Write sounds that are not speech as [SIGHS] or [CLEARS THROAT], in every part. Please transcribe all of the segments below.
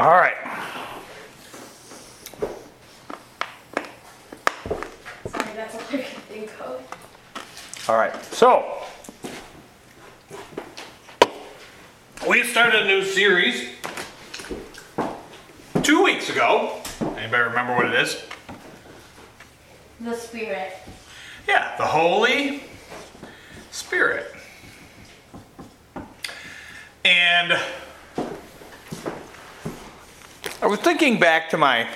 All right. Sorry, that's all I can think of. All right. So, we started a new series two weeks ago. Anybody remember what it is? The spirit. Yeah, the Holy Spirit. And I was thinking back to my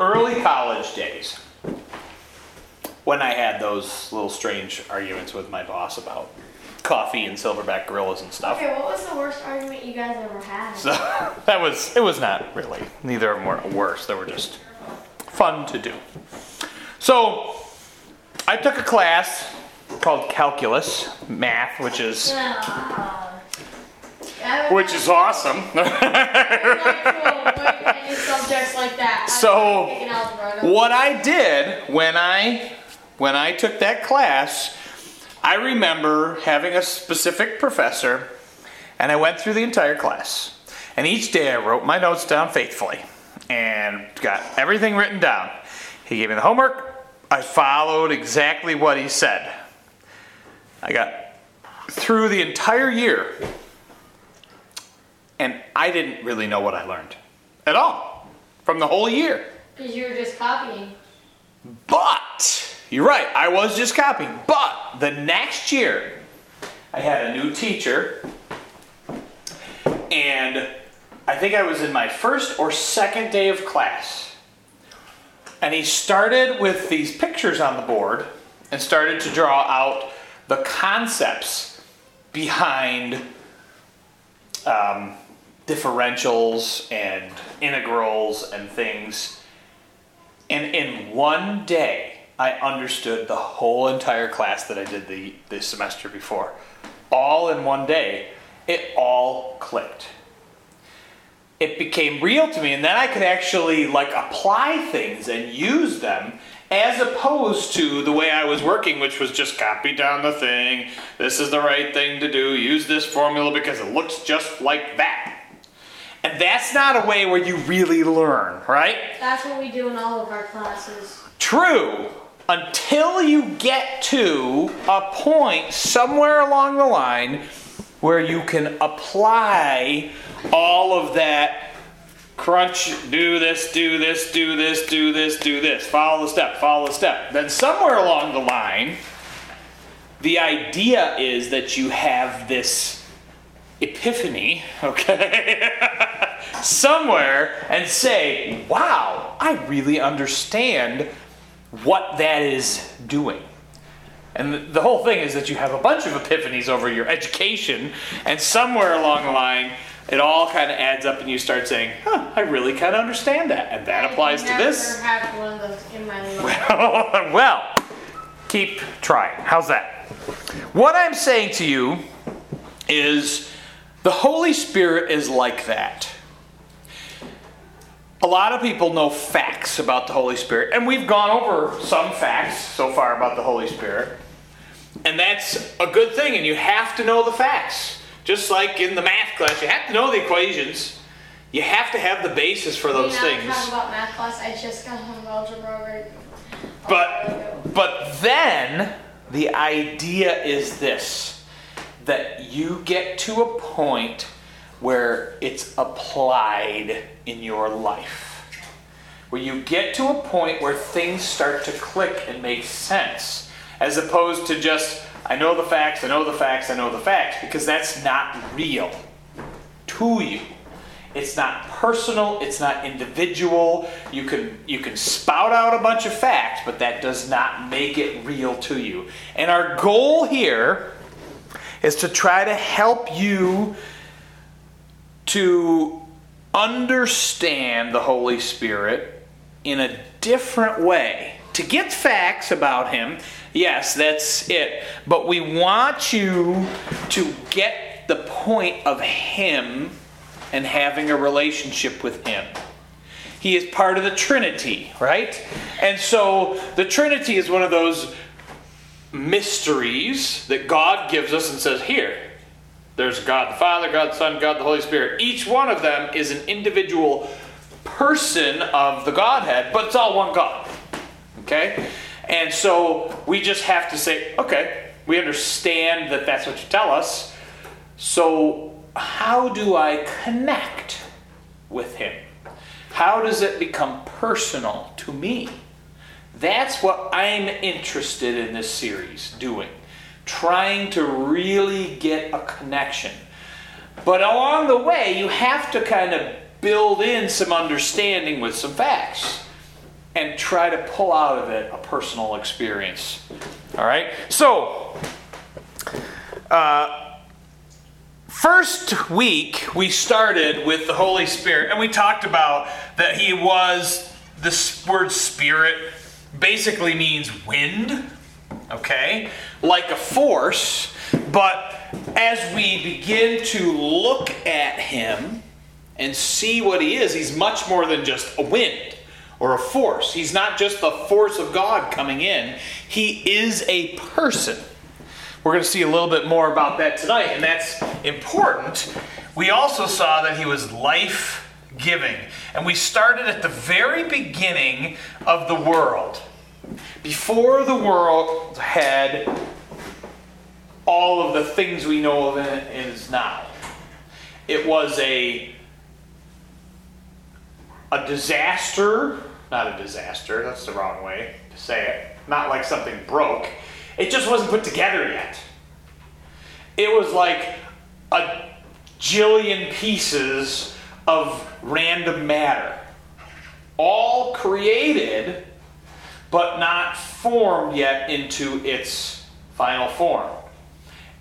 early college days when I had those little strange arguments with my boss about coffee and silverback gorillas and stuff. Okay, what was the worst argument you guys ever had? So [LAUGHS] that was it was not really neither of them were worse. They were just fun to do. So I took a class called calculus, math, which is which is awesome. like to avoid any subjects like that. So, would take an algebra. No. what I did when I when I took that class, I remember having a specific professor and I went through the entire class. And each day I wrote my notes down faithfully and got everything written down. He gave me the homework. I followed exactly what he said. I got through the entire year and I didn't really know what I learned at all from the whole year. Because you were just copying. But you're right, I was just copying. But the next year, I had a new teacher, and I think I was in my first or second day of class. And he started with these pictures on the board and started to draw out the concepts behind um, differentials and integrals and things. And in one day, I understood the whole entire class that I did the, the semester before. All in one day, it all clicked. It became real to me, and then I could actually like apply things and use them as opposed to the way I was working, which was just copy down the thing. This is the right thing to do. Use this formula because it looks just like that. And that's not a way where you really learn, right? That's what we do in all of our classes. True, until you get to a point somewhere along the line where you can apply all of that crunch, do this, do this, do this, do this, do this, follow the step, follow the step. Then somewhere along the line, the idea is that you have this epiphany, okay, [LAUGHS] somewhere and say, wow, I really understand what that is doing. And the- whole thing is that you have a bunch of epiphanies over your education, and somewhere along the line, it all kind of adds up, and you start saying, huh, I really kind of understand that. And that applies to I this. never had one of those in my life. [LAUGHS] well, keep trying. How's that? What I'm saying to you is the Holy Spirit is like that. A lot of people know facts about the Holy Spirit, and we've gone over some facts so far about the Holy Spirit. And that's a good thing, and you have to know the facts. Just like in the math class, you have to know the equations. You have to have the basis for those not things. talking about math class. I just got home algebra. But but then the idea is this that you get to a point where it's applied in your life. Where you get to a point where things start to click and make sense as opposed to just I know the facts, I know the facts, I know the facts because that's not real to you. It's not personal, it's not individual. You can you can spout out a bunch of facts, but that does not make it real to you. And our goal here is to try to help you to understand the Holy Spirit in a different way. To get facts about him, yes, that's it. But we want you to get the point of him and having a relationship with him. He is part of the Trinity, right? And so the Trinity is one of those mysteries that God gives us and says, Here, There's God the Father, God the Son, God the Holy Spirit. Each one of them is an individual person of the Godhead, but it's all one God. Okay? And so we just have to say, okay, we understand that that's what you tell us. So, how do I connect with Him? How does it become personal to me? That's what I'm interested in this series doing. Trying to really get a connection. But along the way, you have to kind of build in some understanding with some facts and try to pull out of it a personal experience. All right? So, uh, first week we started with the Holy Spirit, and we talked about that He was, this word spirit basically means wind, okay? Like a force, but as we begin to look at Him and see what He is, He's much more than just a wind or a force. He's not just the force of God coming in, He is a person. We're going to see a little bit more about that tonight, and that's important. We also saw that He was life giving. And we started at the very beginning of the world. Before the world had all of the things we know of it is now. It was a a disaster, not a disaster, that's the wrong way to say it. Not like something broke. It just wasn't put together yet. It was like a jillion pieces of random matter. All created, but not formed yet into its final form.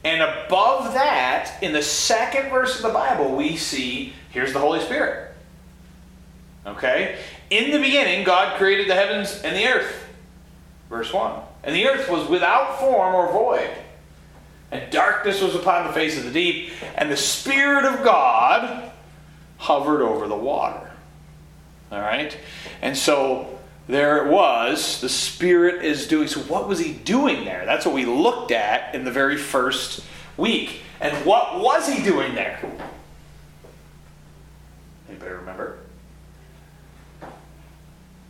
And above that, in the second verse of the Bible, we see here's the Holy Spirit. Okay? In the beginning, God created the heavens and the earth. Verse 1. And the earth was without form or void. And darkness was upon the face of the deep. And the Spirit of God hovered over the water. All right? And so there it was. The Spirit is doing. So, what was He doing there? That's what we looked at in the very first week. And what was He doing there? Anybody remember?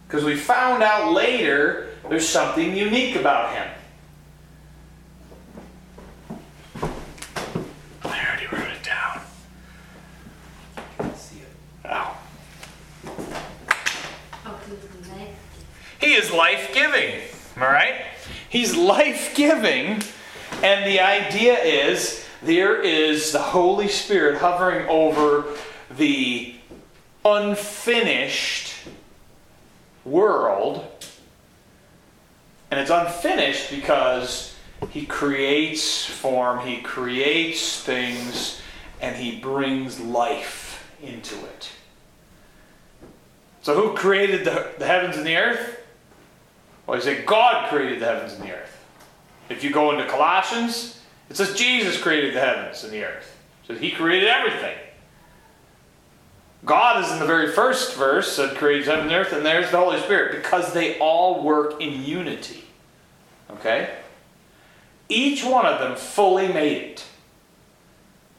Because we found out later there's something unique about him. I already wrote it down. Oh. Oh, he's nice. He is life giving. All right? He's life giving. And the idea is there is the Holy Spirit hovering over the unfinished world. And it's unfinished because he creates form, he creates things, and he brings life into it. So, who created the, the heavens and the earth? Well, he said God created the heavens and the earth. If you go into Colossians, it says Jesus created the heavens and the earth. So he created everything. God is in the very first verse, said creates heaven and earth, and there's the Holy Spirit, because they all work in unity. Okay? Each one of them fully made it.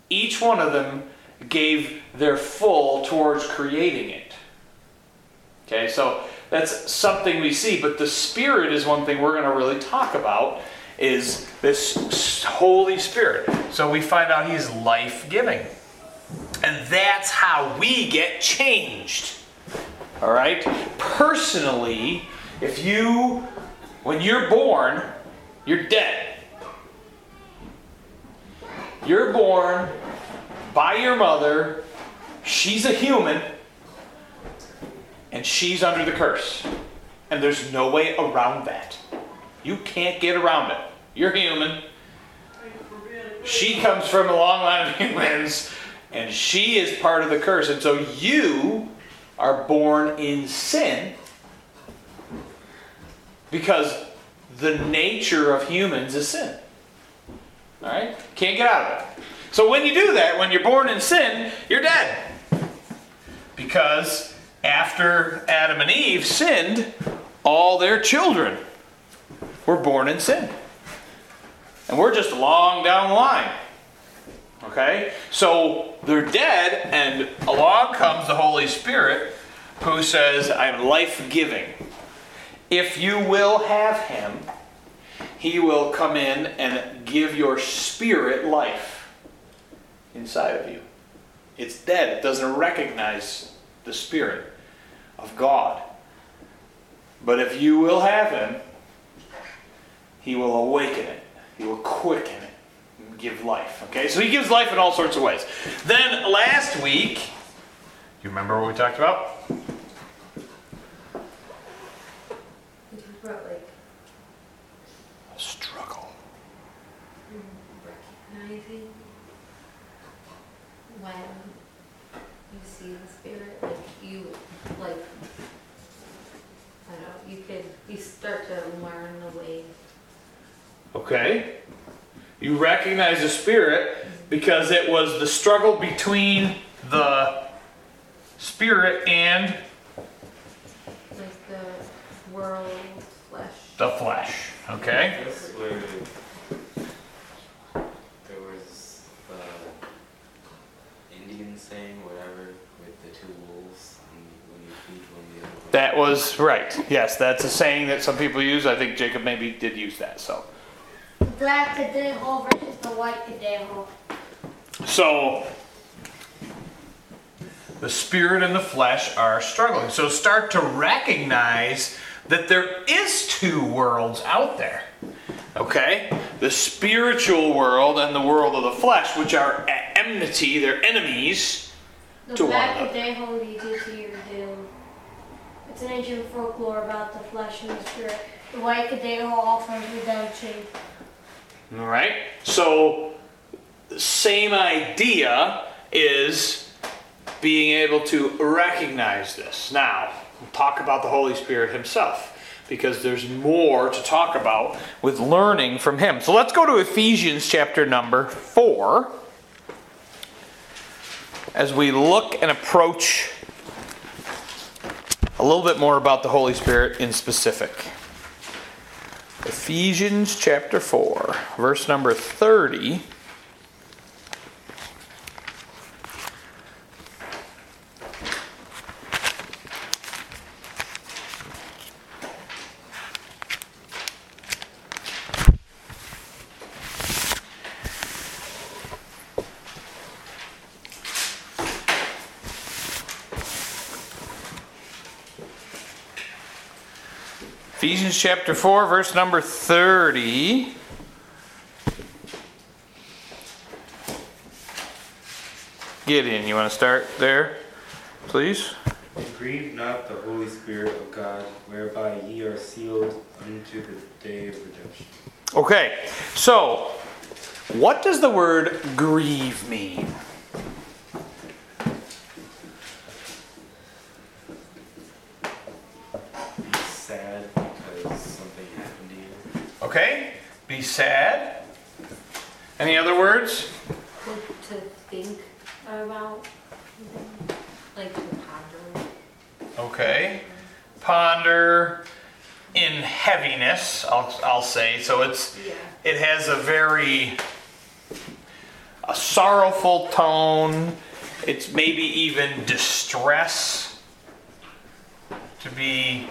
Each one of them gave their full towards creating it. Okay, so that's something we see, but the Spirit is one thing we're going to really talk about is this Holy Spirit. So we find out He's life giving. And that's how we get changed. All right? Personally, if you, when you're born, you're dead. You're born by your mother, she's a human, and she's under the curse. And there's no way around that. You can't get around it. You're human. She comes from a long line of [LAUGHS] humans and she is part of the curse. And so you are born in sin because the nature of humans is sin. All right? Can't get out of it. So when you do that, when you're born in sin, you're dead. Because after Adam and Eve sinned, all their children were born in sin. And we're just along down the line. Okay? So they're dead, and along comes the Holy Spirit who says, I'm life giving. If you will have him, he will come in and give your spirit life inside of you. It's dead, it doesn't recognize the Spirit of God. But if you will have him, he will awaken it, he will quicken it, and give life. Okay? So he gives life in all sorts of ways. Then last week, you remember what we talked about? We talked about like Struggle. recognizing when you see the spirit, like you, like, I don't know, you could, you start to learn the way. Okay? You recognize the Spirit because it was the struggle between the Spirit and Like the world, flesh. the flesh. Okay? There was the Indian saying, whatever, with the two wolves, and when you feed one, the other one. That was right. Yes, that's a saying that some people use. I think Jacob maybe did use that. So, Black Cadejo versus the White Cadejo. so the spirit and the flesh are struggling. So start to recognize that there is two worlds out there. Okay? The spiritual world and the world of the flesh, which are at enmity, they're enemies. The To one Black another. Cadejo leads you to your doom. It's an ancient folklore about the flesh and the spirit. The White Cadejo offers redemption. All right? So, the same idea is being able to recognize this. Now, we'll talk about the Holy Spirit Himself because there's more to talk about with learning from Him. So, let's go to Ephesians chapter number 4 as we look and approach a little bit more about the Holy Spirit in specific. Ephesians chapter 4, verse number 30. Ephesians chapter 4, verse number 30. Gideon, you want to start there, please? And grieve not the Holy Spirit of God, whereby ye are sealed unto the day of redemption. Okay, so what does the word grieve mean? Be sad because something happened to you. Okay, be sad. Any other words? To think about, like to ponder. Okay. Ponder in heaviness, I'll, I'll say. So it's Yeah. it has a very a sorrowful tone. It's maybe even distress. To be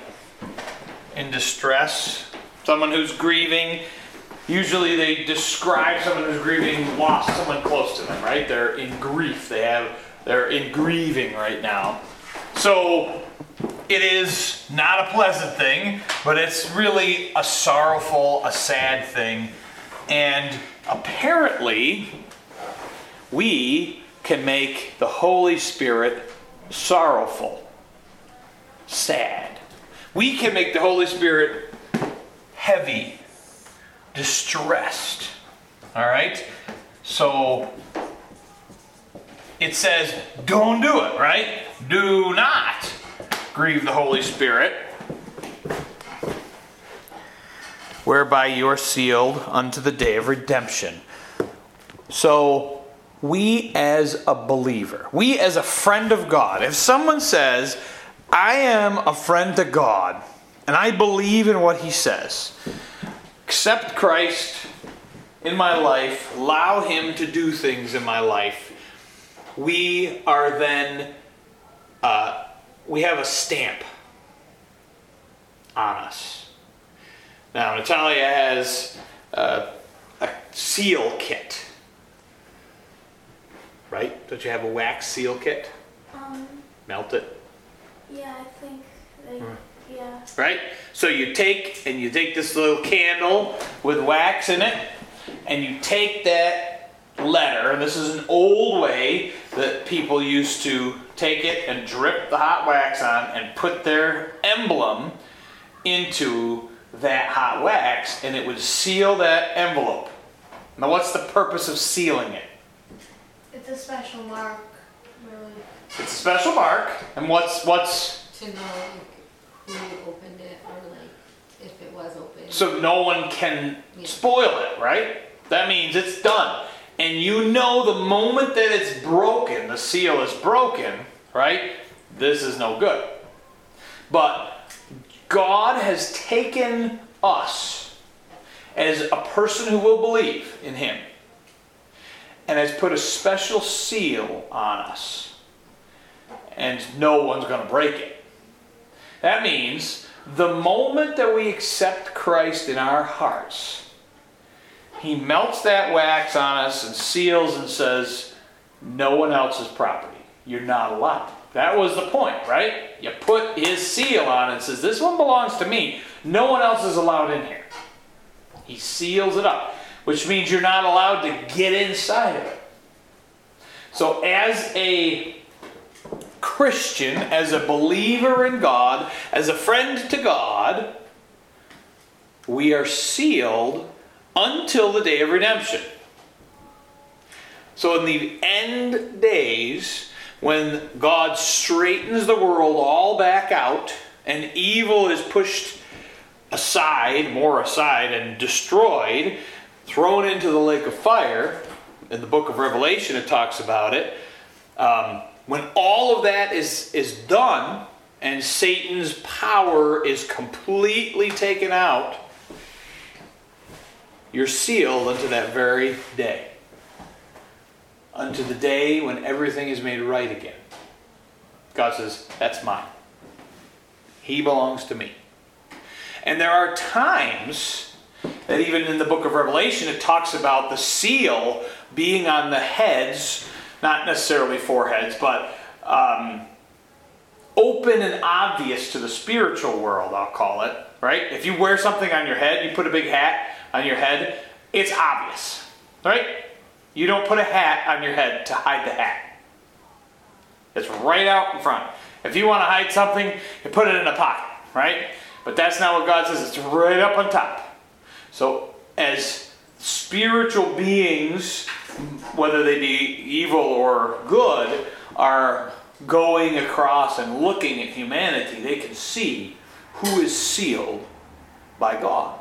in distress. Someone who's grieving. Usually they describe someone who's grieving lost someone close to them, right? They're in grief. They have they're in grieving right now. So it is not a pleasant thing, but it's really a sorrowful, a sad thing. And apparently, we can make the Holy Spirit sorrowful, sad. We can make the Holy Spirit heavy, distressed. All right? So it says, don't do it, right? Do not grieve the Holy Spirit, whereby you are sealed unto the day of redemption. So, we as a believer, we as a friend of God, if someone says, I am a friend to God, and I believe in what he says, accept Christ, in my life, allow Him to do things in my life, we are then, uh, we have a stamp on us. Now, Natalia has uh, a seal kit, right? Don't you have a wax seal kit? Um, Melt it, yeah, I think they, yeah. right? So you take and you take this little candle with wax in it, and you take that letter, and this is an old way that people used to take it and drip the hot wax on and put their emblem into that hot wax, and it would seal that envelope. Now, what's the purpose of sealing it? It's a special mark, really. It's a special mark, and what's what's To know like, who opened it or like if it was open. so no one can spoil it, right? That means it's done. And you know the moment that it's broken, the seal is broken, right? This is no good. But God has taken us as a person who will believe in Him and has put a special seal on us. And no one's going to break it. That means the moment that we accept Christ in our hearts, He melts that wax on us and seals and says, No one else's property. You're not allowed. That was the point, right? You put His seal on and says, This one belongs to me. No one else is allowed in here. He seals it up, which means you're not allowed to get inside of it. So, as a Christian, as a believer in God, as a friend to God, we are sealed until the day of redemption. So, in the end days, when God straightens the world all back out and evil is pushed aside, more aside, and destroyed, thrown into the lake of fire, in the book of Revelation it talks about it. Um, when all of that is, is done and Satan's power is completely taken out, you're sealed unto that very day. Unto the day when everything is made right again. God says, That's mine. He belongs to me. And there are times that even in the book of Revelation it talks about the seal being on the heads, not necessarily foreheads, but um, open and obvious to the spiritual world, I'll call it. Right? If you wear something on your head, you put a big hat on your head, it's obvious. Right? You don't put a hat on your head to hide the hat. It's right out in front. If you want to hide something, you put it in a pocket, right? But that's not what God says. It's right up on top. So, as spiritual beings, whether they be evil or good, are going across and looking at humanity, they can see who is sealed by God.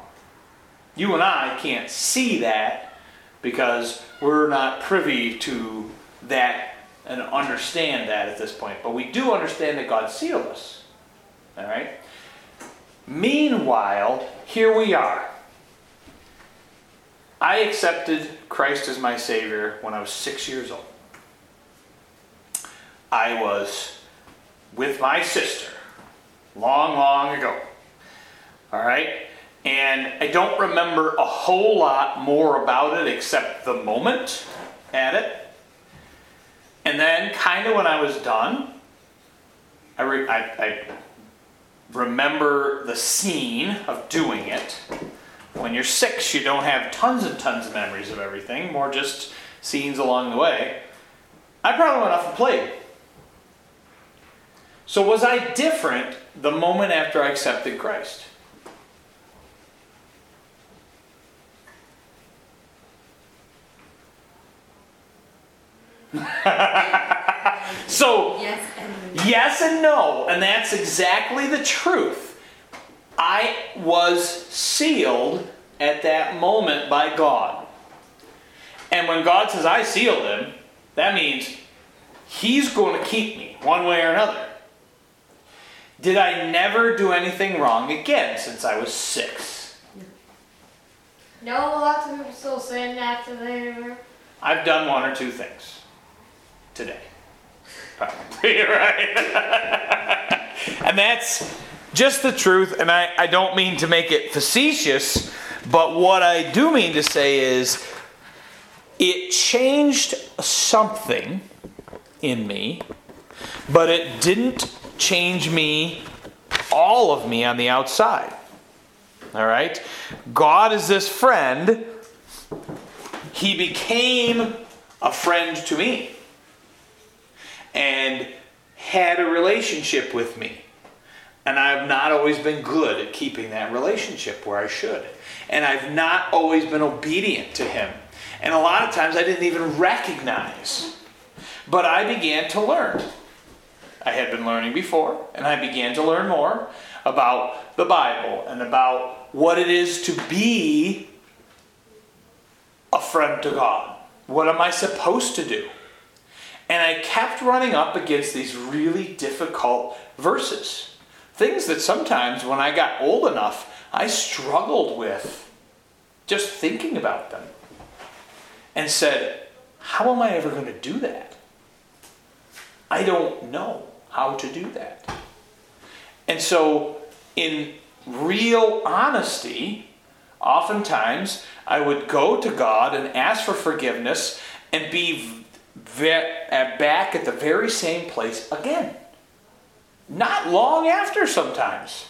You and I can't see that because we're not privy to that and understand that at this point. But we do understand that God sealed us. All right? Meanwhile, here we are. I accepted Christ as my Savior when I was six years old. I was with my sister long, long ago. All right? And I don't remember a whole lot more about it except the moment at it. And then, kind of when I was done, I, re- I, I remember the scene of doing it. When you're six, you don't have tons and tons of memories of everything, more just scenes along the way. I probably went off and played. So, was I different the moment after I accepted Christ? [LAUGHS] so, Yes and no. Yes and no, and that's exactly the truth. I was sealed at that moment by God. And when God says I sealed him, that means he's going to keep me one way or another. Did I never do anything wrong again since I was six? No, lots of people still sin after they I've done one or two things today. Probably, [LAUGHS] right? [LAUGHS] and that's just the truth, and I, I don't mean to make it facetious, but what I do mean to say is it changed something in me, but it didn't change me, all of me on the outside. All right? God is this friend. He became a friend to me and had a relationship with me. And I've not always been good at keeping that relationship where I should. And I've not always been obedient to him. And a lot of times I didn't even recognize. But I began to learn. I had been learning before, and I began to learn more about the Bible and about what it is to be a friend to God. What am I supposed to do? And I kept running up against these really difficult verses. Things that sometimes, when I got old enough, I struggled with just thinking about them. And said, How am I ever going to do that? I don't know how to do that. And so, in real honesty, oftentimes I would go to God and ask for forgiveness and be back at the very same place again. Not long after, sometimes.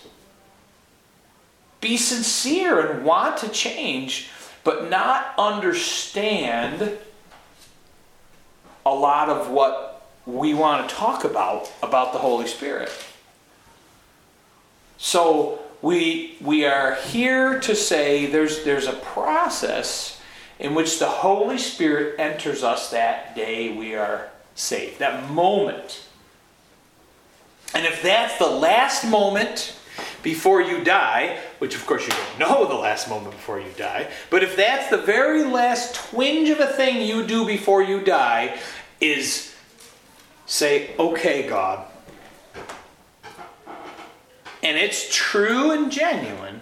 Be sincere and want to change, but not understand a lot of what we want to talk about about the Holy Spirit. So we we are here to say there's there's a process in which the Holy Spirit enters us that day we are saved. That moment. And if that's the last moment before you die, which of course you don't [LAUGHS] know the last moment before you die, but if that's the very last twinge of a thing you do before you die, is say, okay, God. And it's true and genuine,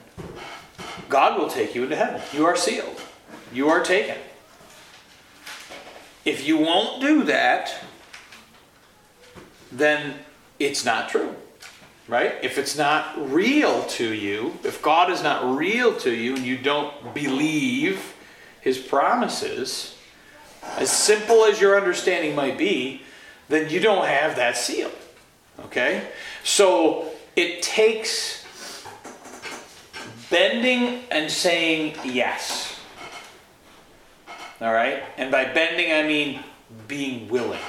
God will take you into heaven. You are sealed. You are taken. If you won't do that, then it's not true. Right? If it's not real to you, if God is not real to you and you don't believe his promises, as simple as your understanding might be, then you don't have that seal. Okay? So it takes bending and saying yes. All right? And by bending, I mean being willing.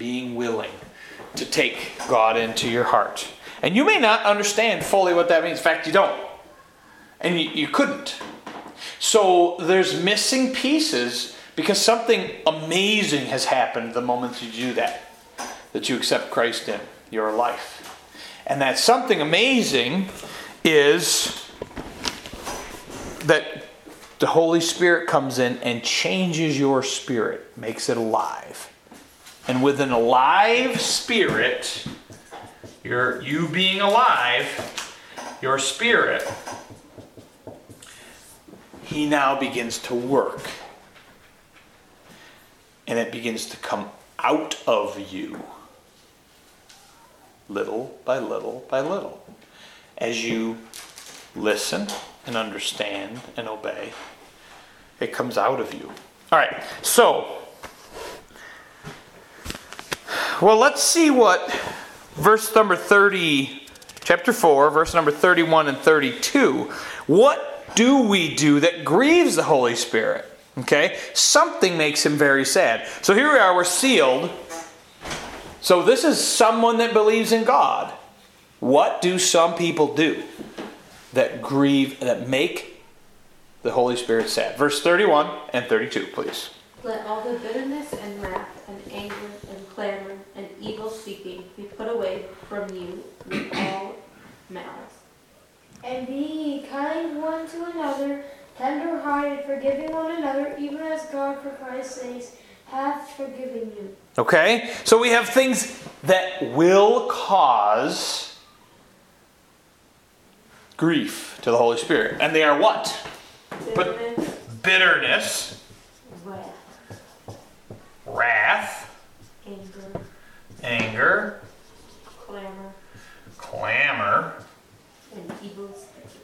Being willing to take God into your heart. And you may not understand fully what that means. In fact, you don't. And you, you couldn't. So there's missing pieces because something amazing has happened the moment you do that, that you accept Christ in your life. And that something amazing is that the Holy Spirit comes in and changes your spirit, makes it alive. And with an alive spirit, your you being alive, your spirit, he now begins to work. And it begins to come out of you little by little by little. As you listen and understand and obey, it comes out of you. All right, so, well, let's see what verse number 30, chapter 4, verse number 31 and 32. What do we do that grieves the Holy Spirit? Okay, something makes him very sad. So here we are, we're sealed so this is someone that believes in God. What do some people do that grieve, that make the Holy Spirit sad? Verse 31 and 32, please. Let all the bitterness and wrath and anger and clamor evil speaking be put away from you with all malice. And be ye kind one to another, tender hearted, forgiving one another, even as God for Christ's sake hath forgiven you. Okay? So we have things that will cause grief to the Holy Spirit. And they are what? But- Bitterness, Bitterness, wrath, wrath, anger, anger, clamor, clamor, and evil speaking.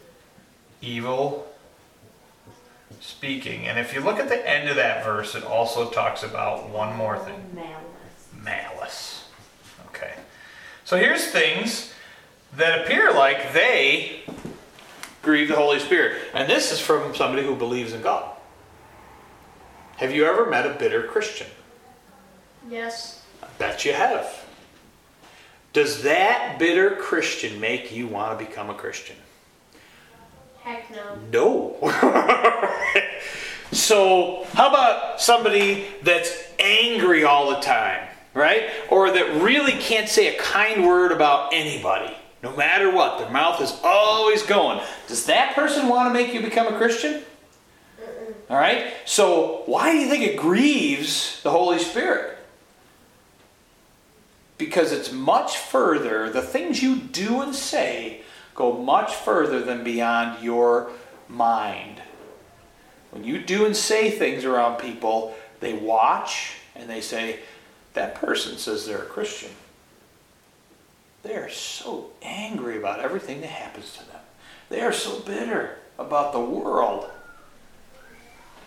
evil speaking. And if you look at the end of that verse, it also talks about one more thing Malice. malice. Okay. So here's things that appear like they grieve the Holy Spirit. And this is from somebody who believes in God. Have you ever met a bitter Christian? Yes. I bet you have. Does that bitter Christian make you want to become a Christian? Heck no. No. [LAUGHS] so, how about somebody that's angry all the time, right? Or that really can't say a kind word about anybody, no matter what? Their mouth is always going. Does that person want to make you become a Christian? All right? So, why do you think it grieves the Holy Spirit? Because it's much further, the things you do and say go much further than beyond your mind. When you do and say things around people, they watch and they say, that person says they're a Christian. They are so angry about everything that happens to them. They are so bitter about the world.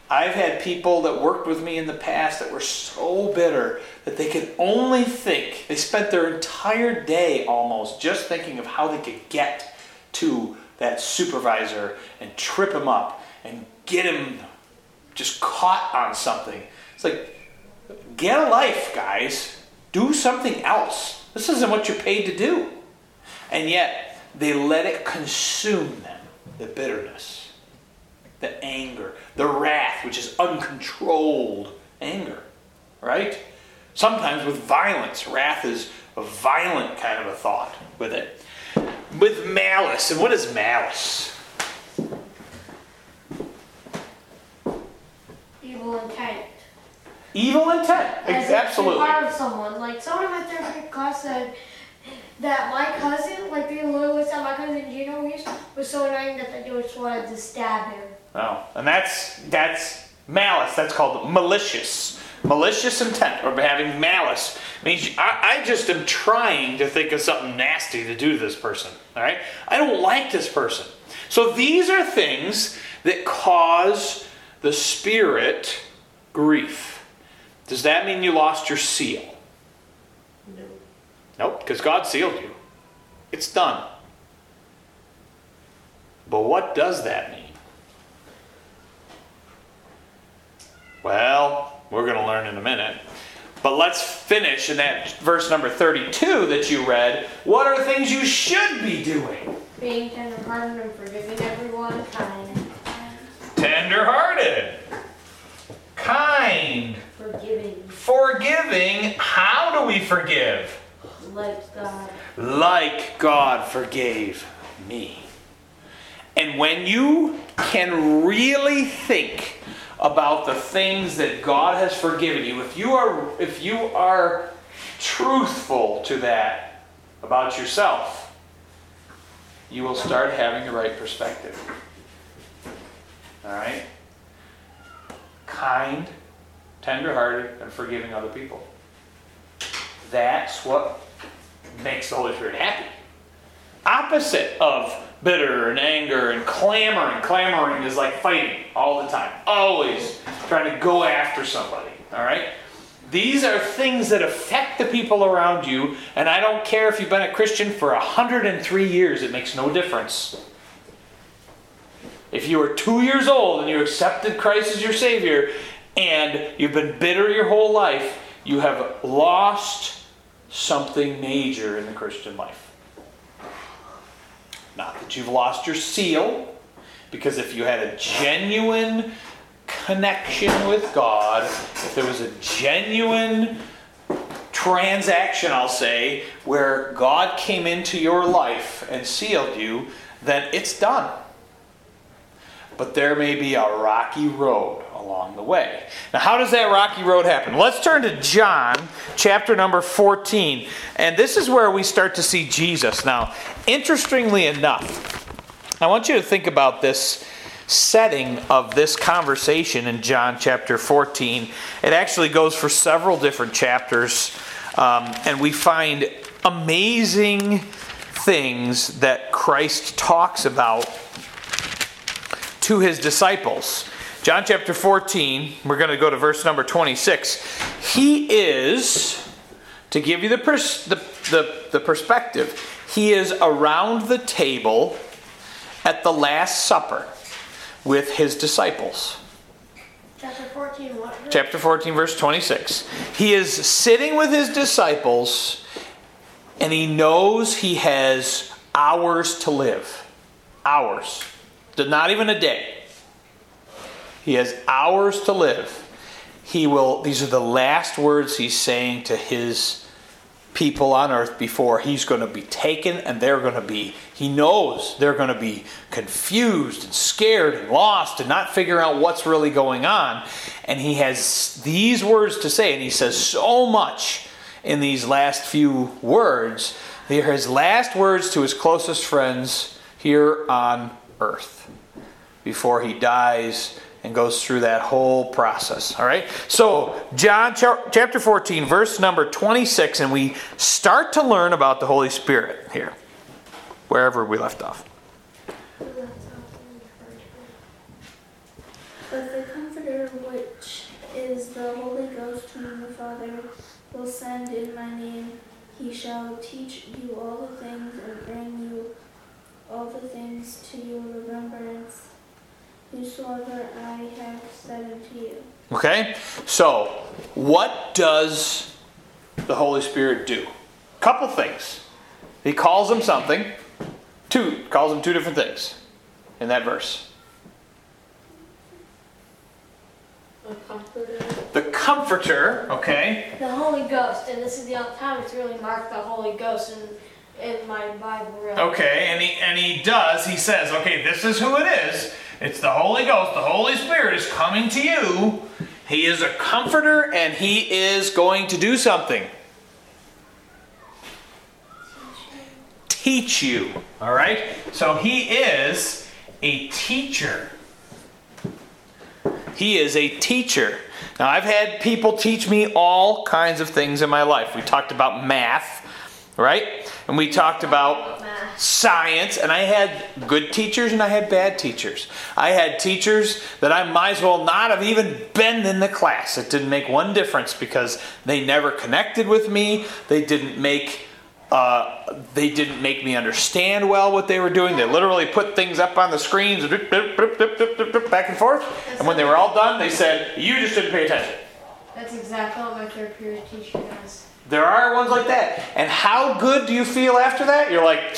I've had people that worked with me in the past that were so bitter that they could only think, they spent their entire day almost just thinking of how they could get to that supervisor and trip him up and get him just caught on something. It's like, get a life, guys. Do something else. This isn't what you're paid to do. And yet, they let it consume them the bitterness, the anger, the wrath, which is uncontrolled anger, right? Sometimes with violence. Wrath is a violent kind of a thought with it. With malice. And what is malice? Evil intent. Evil intent. As Absolutely. to harm someone. Like someone in my third grade class said that my cousin, like they literally said my cousin Gino was so annoying that they just wanted to stab him. Oh, and that's that's malice. That's called malicious. Malicious intent or having malice means I, I just am trying to think of something nasty to do to this person. All right, I don't like this person. So these are things that cause the spirit grief. Does that mean you lost your seal? No. Nope, because God sealed you. It's done. But what does that mean? Well, we're going to learn in a minute. But let's finish in that verse number 32 that you read. What are things you should be doing? Being tenderhearted and forgiving everyone, kind, Tenderhearted, kind, Forgiving, forgiving. How do we forgive? like God. like God forgave me. And when you can really think about the things that God has forgiven you, if you are if you are truthful to that about yourself, you will start having the right perspective. All right? Kind, tenderhearted, and forgiving other people. That's what makes the Holy Spirit happy. Opposite of bitter and anger and clamoring. Clamoring is like fighting all the time, always trying to go after somebody. All right? These are things that affect the people around you, and I don't care if you've been a Christian for 103 years, it makes no difference. If you are two years old and you accepted Christ as your Savior and you've been bitter your whole life, you have lost something major in the Christian life. Not that you've lost your seal, because if you had a genuine connection with God, if there was a genuine transaction, I'll say, where God came into your life and sealed you, then it's done. But there may be a rocky road along the way. Now, how does that rocky road happen? Let's turn to John chapter number 14. And this is where we start to see Jesus. Now, interestingly enough, I want you to think about this setting of this conversation in John chapter 14. It actually goes for several different chapters, um, and we find amazing things that Christ talks about to his disciples. John chapter 14, we're going to go to verse number 26. He is, to give you the, pers- the, the, the perspective, he is around the table at the Last Supper with his disciples. Chapter 14, what? verse? Chapter 14, verse 26. He is sitting with his disciples and he knows he has hours to live. Hours. Not even a day. He has hours to live. He will, these are the last words he's saying to his people on earth before he's going to be taken and they're going to be, he knows they're going to be confused and scared and lost and not figuring out what's really going on. And he has these words to say, and he says so much in these last few words. They're his last words to his closest friends here on earth before he dies and goes through that whole process. All right? So, John chapter 14, verse number 26, and we start to learn about the Holy Spirit here, wherever we left off. The Comforter, which is the Holy Ghost, whom the Father will send in my name, he shall teach you all the things and bring you all the things to your remembrance, whosoever I have said unto you. Okay? So, what does the Holy Spirit do? Couple things. He calls him something. Two calls him two different things in that verse. A comforter. The comforter, okay? The Holy Ghost, and this is the only time it's really marked the Holy Ghost in, in my Bible. Really. Okay, and he and he does. He says, "Okay, this is who it is. It's the Holy Ghost. The Holy Spirit is coming to you. He is a comforter and he is going to do something. Teach you. All right? So he is a teacher. He is a teacher. Now, I've had people teach me all kinds of things in my life. We talked about math, right? And we talked about science, and I had good teachers and I had bad teachers. I had teachers that I might as well not have even been in the class. It didn't make one difference because they never connected with me. They didn't make uh, they didn't make me understand well what they were doing. They literally put things up on the screens, back and forth. And when they were all done, they said, "You just didn't pay attention." That's exactly what my third period teacher does. There are ones like that. And how good do you feel after that? You're like,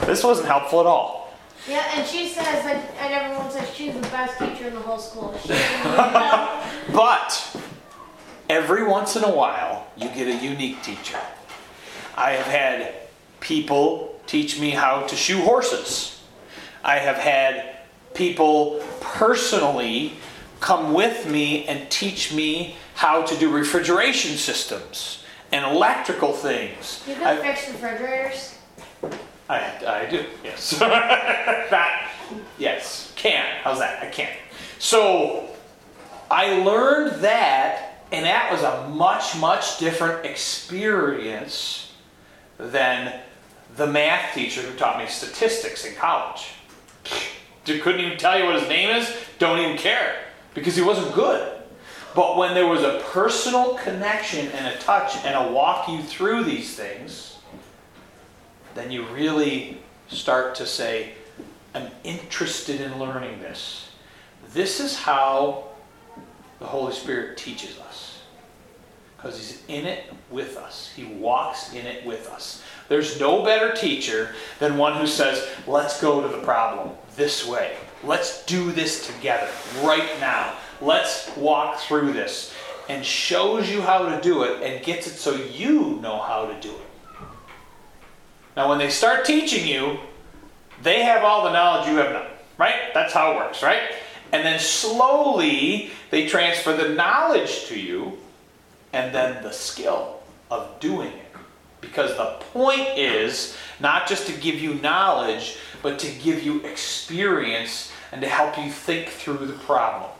this wasn't helpful at all. Yeah, and she says that, and everyone says she's the best teacher in the whole school. She [LAUGHS] But every once in a while, you get a unique teacher. I have had people teach me how to shoe horses. I have had people personally come with me and teach me how to do refrigeration systems and electrical things. You can I've- fix refrigerators. I, I do, yes. [LAUGHS] Not, yes, can. How's that? I can. So I learned that, and that was a much, much different experience than the math teacher who taught me statistics in college. Couldn't even tell you what his name is, don't even care, because he wasn't good. But when there was a personal connection and a touch and a walk you through these things, then you really start to say, I'm interested in learning this. This is how the Holy Spirit teaches us. Because He's in it with us, He walks in it with us. There's no better teacher than one who says, Let's go to the problem this way. Let's do this together right now. Let's walk through this. And shows you how to do it and gets it so you know how to do it. Now, when they start teaching you, they have all the knowledge you have none, right? That's how it works, right? And then slowly they transfer the knowledge to you and then the skill of doing it. Because the point is not just to give you knowledge, but to give you experience and to help you think through the problem.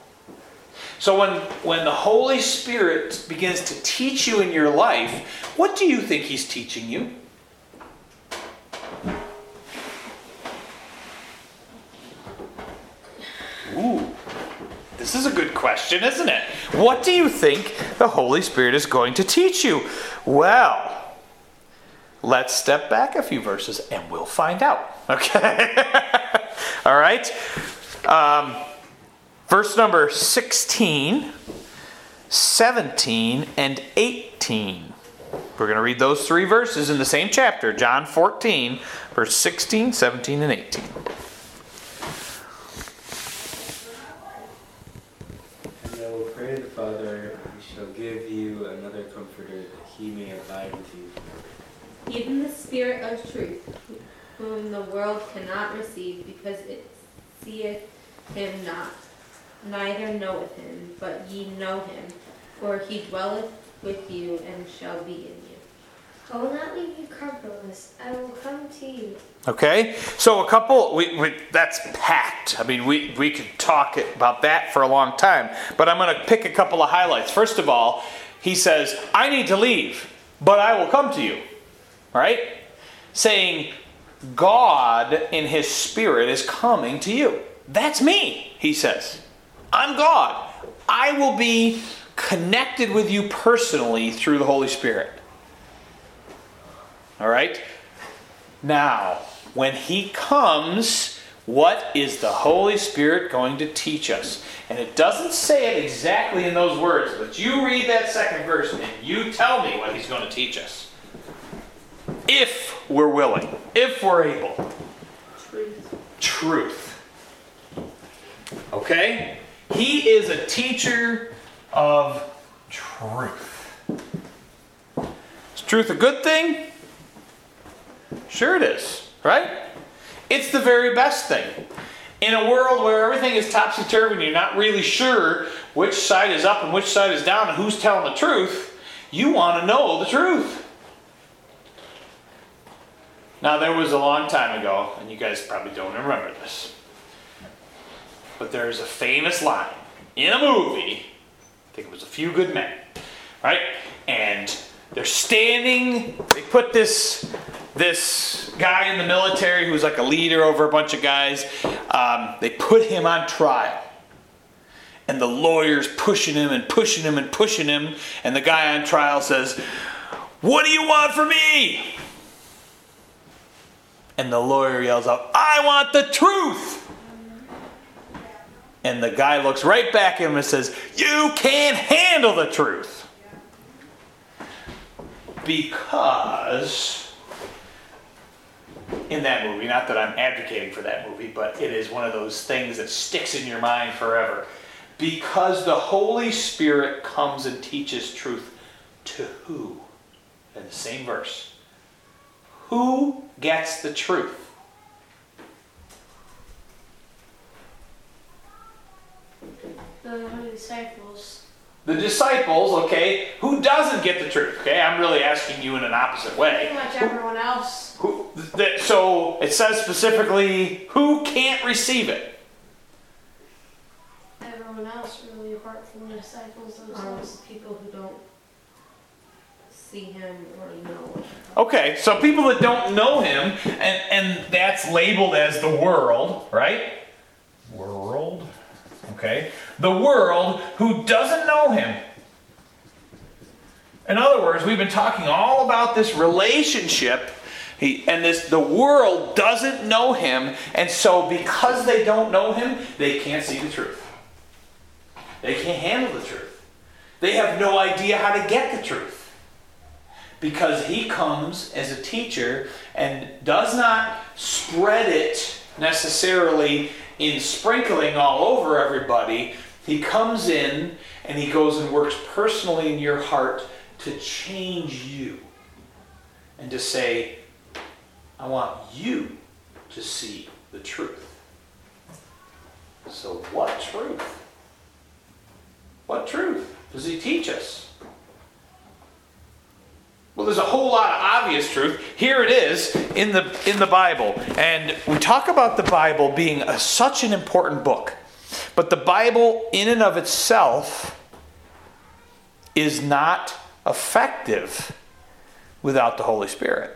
So when, when the Holy Spirit begins to teach you in your life, what do you think He's teaching you? Ooh, this is a good question, isn't it? What do you think the Holy Spirit is going to teach you? Well, let's step back a few verses and we'll find out. [LAUGHS] Okay? All right? Um, verse number 16, 17, and 18. We're going to read those three verses in the same chapter, John 14, verse 16, 17, and 18. I will pray to the Father, he shall give you another comforter, that he may abide with you. Even the Spirit of truth, whom the world cannot receive, because it seeth him not, neither knoweth him, but ye know him, for he dwelleth with you and shall be in you. I will not leave you comfortless. I will come to you. Okay, so a couple, we, we, that's packed. I mean, we, we could talk about that for a long time, but I'm going to pick a couple of highlights. First of all, he says, I need to leave, but I will come to you. Right? Saying, God in his spirit is coming to you. That's me, he says. I'm God. I will be connected with you personally through the Holy Spirit. All right? Now, when he comes, what is the Holy Spirit going to teach us? And it doesn't say it exactly in those words, but you read that second verse and you tell me what he's going to teach us. If we're willing, if we're able. Truth. Truth. Okay? He is a teacher of truth. Is truth a good thing? Sure, it is, right? It's the very best thing. In a world where everything is topsy turvy and you're not really sure which side is up and which side is down and who's telling the truth, you want to know the truth. Now, there was a long time ago, and you guys probably don't remember this, but there's a famous line in a movie. I think it was A Few Good Men, right? And they're standing. They put this this guy in the military who's like a leader over a bunch of guys. Um, they put him on trial, and the lawyer's pushing him and pushing him and pushing him, and the guy on trial says, "What do you want from me?" And the lawyer yells out, "I want the truth." And the guy looks right back at him and says, You can't handle the truth. Because in that movie, not that I'm advocating for that movie, but it is one of those things that sticks in your mind forever. Because the Holy Spirit comes and teaches truth to who? In the same verse. Who gets the truth? The disciples. The disciples, okay, who doesn't get the truth? Okay, I'm really asking you in an opposite way. Pretty much everyone else. Who, that, so it says specifically who can't receive it. Everyone else, really, apart from the disciples Um, people who don't see him or know him. Okay, so people that don't know him, and, and that's labeled as the world, right? World. Okay. The world who doesn't know him. In other words, we've been talking all about this relationship. He, and this the world doesn't know him, and so because they don't know him, they can't see the truth. They can't handle the truth. They have no idea how to get the truth because he comes as a teacher and does not spread it necessarily in sprinkling all over everybody. He comes in and he goes and works personally in your heart to change you and to say, I want you to see the truth. So, what truth? What truth does he teach us? Well, there's a whole lot of obvious truth. Here it is in the in the Bible, and we talk about the Bible being a, such an important book. But the Bible, in and of itself, is not effective without the Holy Spirit.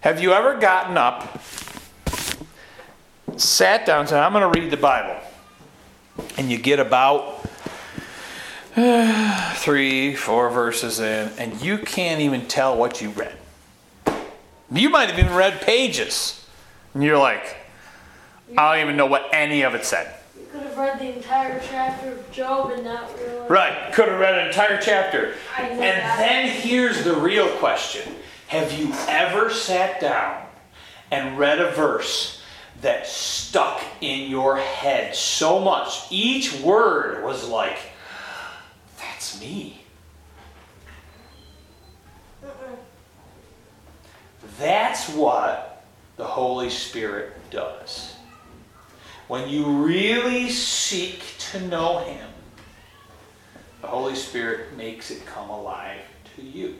Have you ever gotten up, sat down, and said, "I'm going to read the Bible," and you get about [SIGHS] three, four verses in, and you can't even tell what you read. You might have even read pages. And you're like, I don't even know what any of it said. You could have read the entire chapter of Job and not realize. Right, could have read an entire chapter. And that. then here's the real question Have you ever sat down and read a verse that stuck in your head so much? Each word was like, That's me. That's what the Holy Spirit does. When you really seek to know Him, the Holy Spirit makes it come alive to you.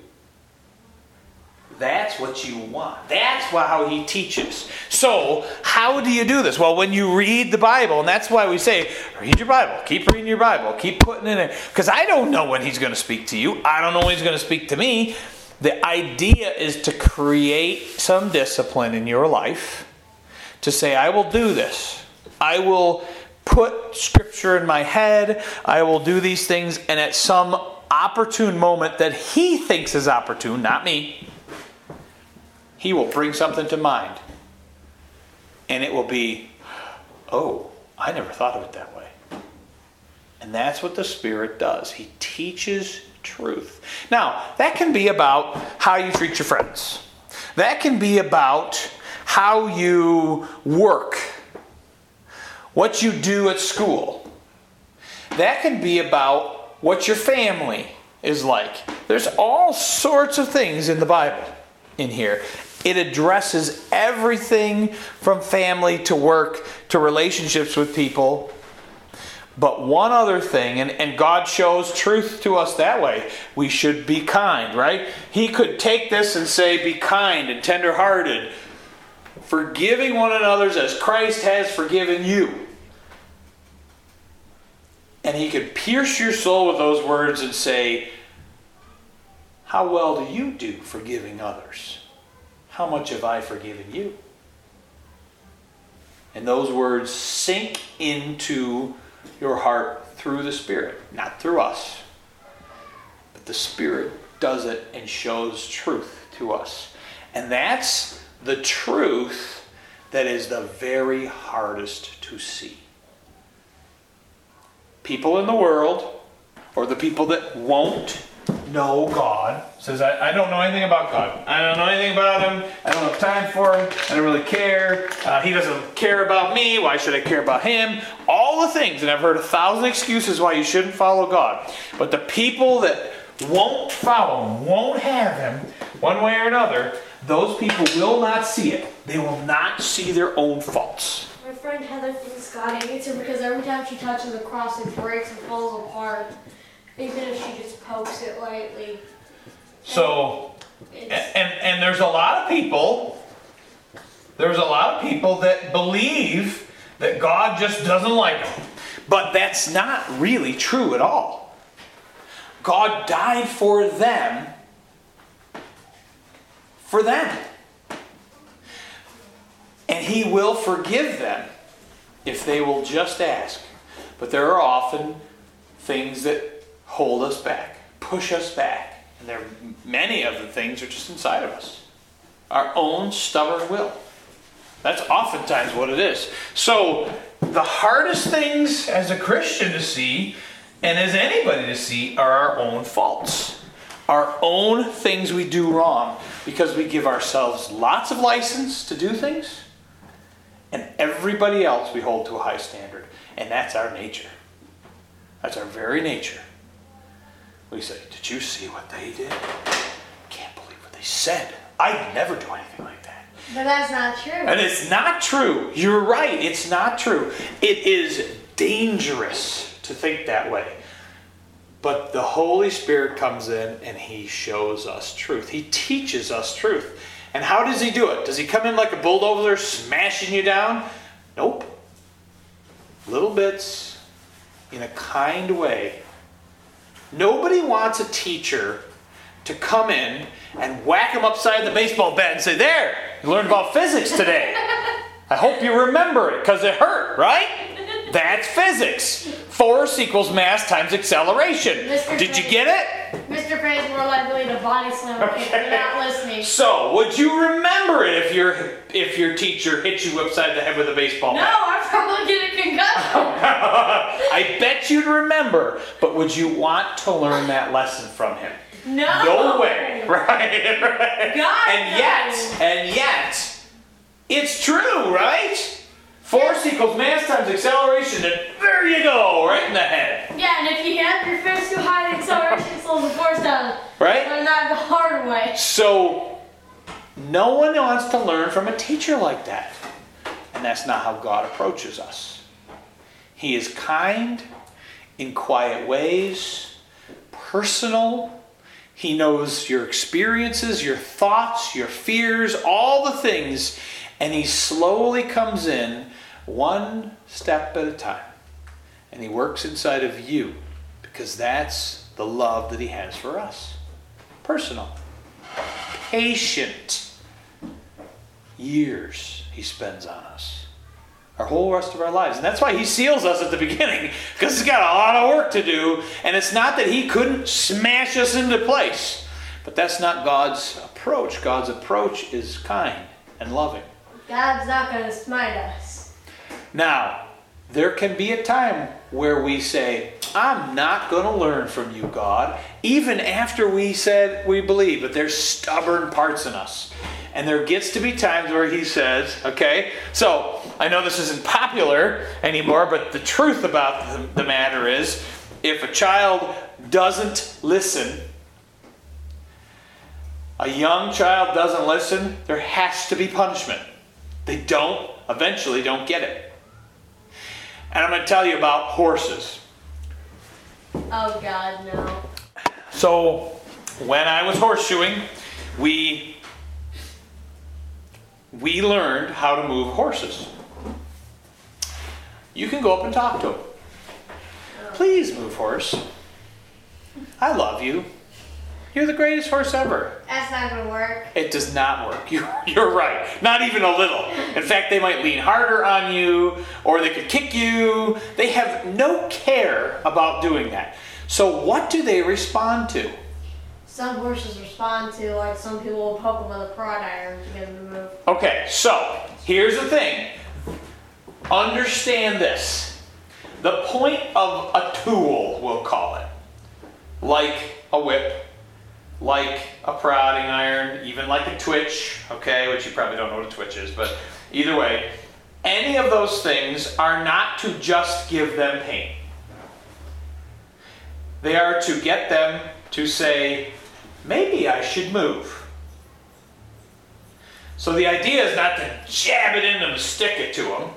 That's what you want. That's how he teaches. So, how do you do this? Well, when you read the Bible, and that's why we say, read your Bible. Keep reading your Bible. Keep putting in it. Because I don't know when he's going to speak to you. I don't know when he's going to speak to me. The idea is to create some discipline in your life to say, I will do this. I will put scripture in my head. I will do these things. And at some opportune moment that he thinks is opportune, not me, he will bring something to mind. And it will be, oh, I never thought of it that way. And that's what the Spirit does. He teaches truth. Now, that can be about how you treat your friends, that can be about how you work, what you do at school. That can be about what your family is like. There's all sorts of things in the Bible in here. It addresses everything from family to work to relationships with people. But one other thing, and, and God shows truth to us that way. We should be kind, right? He could take this and say, Be kind and tenderhearted, forgiving one another as Christ has forgiven you. And He could pierce your soul with those words and say, How well do you do forgiving others? How much have I forgiven you? And those words sink into your heart through the Spirit, not through us. But the Spirit does it and shows truth to us. And that's the truth that is the very hardest to see. People in the world, or the people that won't know God, says, I, I don't know anything about God. I don't know anything about Him. I don't have time for Him. I don't really care. Uh, he doesn't care about me. Why should I care about Him? All the things, and I've heard a thousand excuses why you shouldn't follow God. But the people that won't follow Him, won't have Him, one way or another, those people will not see it. They will not see their own faults. My friend Heather thinks God hates her because every time she touches the cross, it breaks and falls apart. Even if she just pokes it lightly. So, It's, and, and there's a lot of people, there's a lot of people that believe that God just doesn't like them. But that's not really true at all. God died for them, for them. And He will forgive them if they will just ask. But there are often things that hold us back, push us back. There many of the things are just inside of us. Our own stubborn will. That's oftentimes what it is. So the hardest things as a Christian to see and as anybody to see are our own faults. Our own things we do wrong because we give ourselves lots of license to do things and everybody else we hold to a high standard. And that's our nature. That's our very nature. We say, Did you see what they did? Can't believe what they said. I'd never do anything like that. but that's not true. And it's not true. You're right. It's not true. It is dangerous to think that way. But the Holy Spirit comes in and he shows us truth. He teaches us truth. And how does he do it? Does he come in like a bulldozer smashing you down? Nope. Little bits in a kind way. Nobody wants a teacher to come in and whack him upside the baseball bat and say, There, you learned about physics today. [LAUGHS] I hope you remember it because it hurt, right? That's physics. Force equals mass times acceleration. Mr. Did you get it? Mr. Craig's more likely to body slam a kid. You're not listening. So, would you remember it if your if your teacher hit you upside the head with a baseball No, bat? No, I'm probably get a concussion. [LAUGHS] I bet you'd remember, but would you want to learn that lesson from him? No. No way, [LAUGHS] right? right. God, and no. yet, and yet, it's true, right? Force equals mass times acceleration, and there you go, right in the head, Yeah, and if you have your fist too high, the acceleration slows the force down. right? Learn that the hard way. So, no one wants to learn from a teacher like that. And that's not how God approaches us. He is kind, in quiet ways, personal. He knows your experiences, your thoughts, your fears, all the things. And He slowly comes in one step at a time. And He works inside of you because that's the love that He has for us. Personal patient years he spends on us. Our whole rest of our lives. And that's why he seals us at the [LAUGHS] beginning, because he's got a lot of work to do. And it's not that he couldn't smash us into place, but that's not God's approach. God's approach is kind and loving. God's not gonna smite us. Now, there can be a time where we say, I'm not going to learn from you, God, even after we said we believe, but there's stubborn parts in us. And there gets to be times where he says, okay, so I know this isn't popular anymore, but the truth about the, the matter is if a child doesn't listen, a young child doesn't listen, there has to be punishment. They don't, eventually, don't get it. And I'm going to tell you about horses. Oh God, no. So, when I was horseshoeing, we we learned how to move horses. You can go up and talk to them. Oh. Please move horse. I love you. You're the greatest horse ever. That's not gonna work. It does not work. [LAUGHS] You, you're right. Not even a little. In fact, they might lean harder on you or they could kick you. They have no care about doing that. So, what do they respond to? Some horses respond to like some people will poke them with a prod iron to get them to move. Okay, so here's the thing. Understand this. The point of a tool, we'll call it, like a whip, like a prodding iron, even like a twitch, okay, which you probably don't know what a twitch is, but either way, any of those things are not to just give them pain. They are to get them to say, maybe I should move. So the idea is not to jab it in them stick it to them.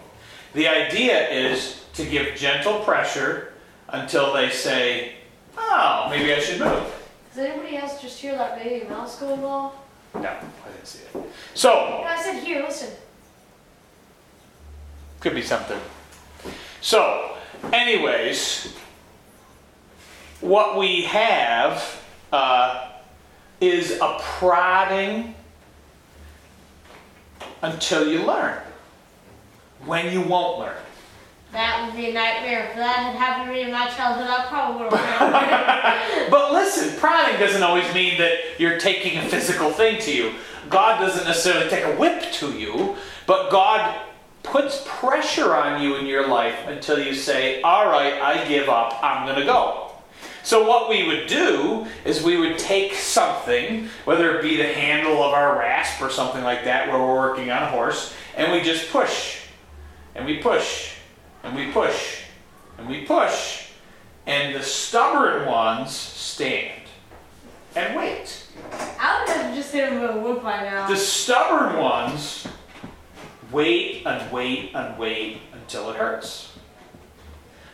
The idea is to give gentle pressure until they say, oh, maybe I should move. Does anybody else just hear that baby mouse going off? No, I didn't see it. So, I said, here, listen. could be something. So, anyways, what we have uh, is a prodding until you learn. When you won't learn. That would be a nightmare. If that had happened to me in my childhood, I probably would have [LAUGHS] But listen, prodding doesn't always mean that you're taking a physical thing to you. God doesn't necessarily take a whip to you, but God puts pressure on you in your life until you say, All right, I give up, I'm going to go. So, what we would do is we would take something, whether it be the handle of our rasp or something like that, where we're working on a horse, and we just push, and we push, and we push, and we push, and the stubborn ones stand and wait. I would have just hit him a whip by now. The stubborn ones wait and wait and wait until it hurts.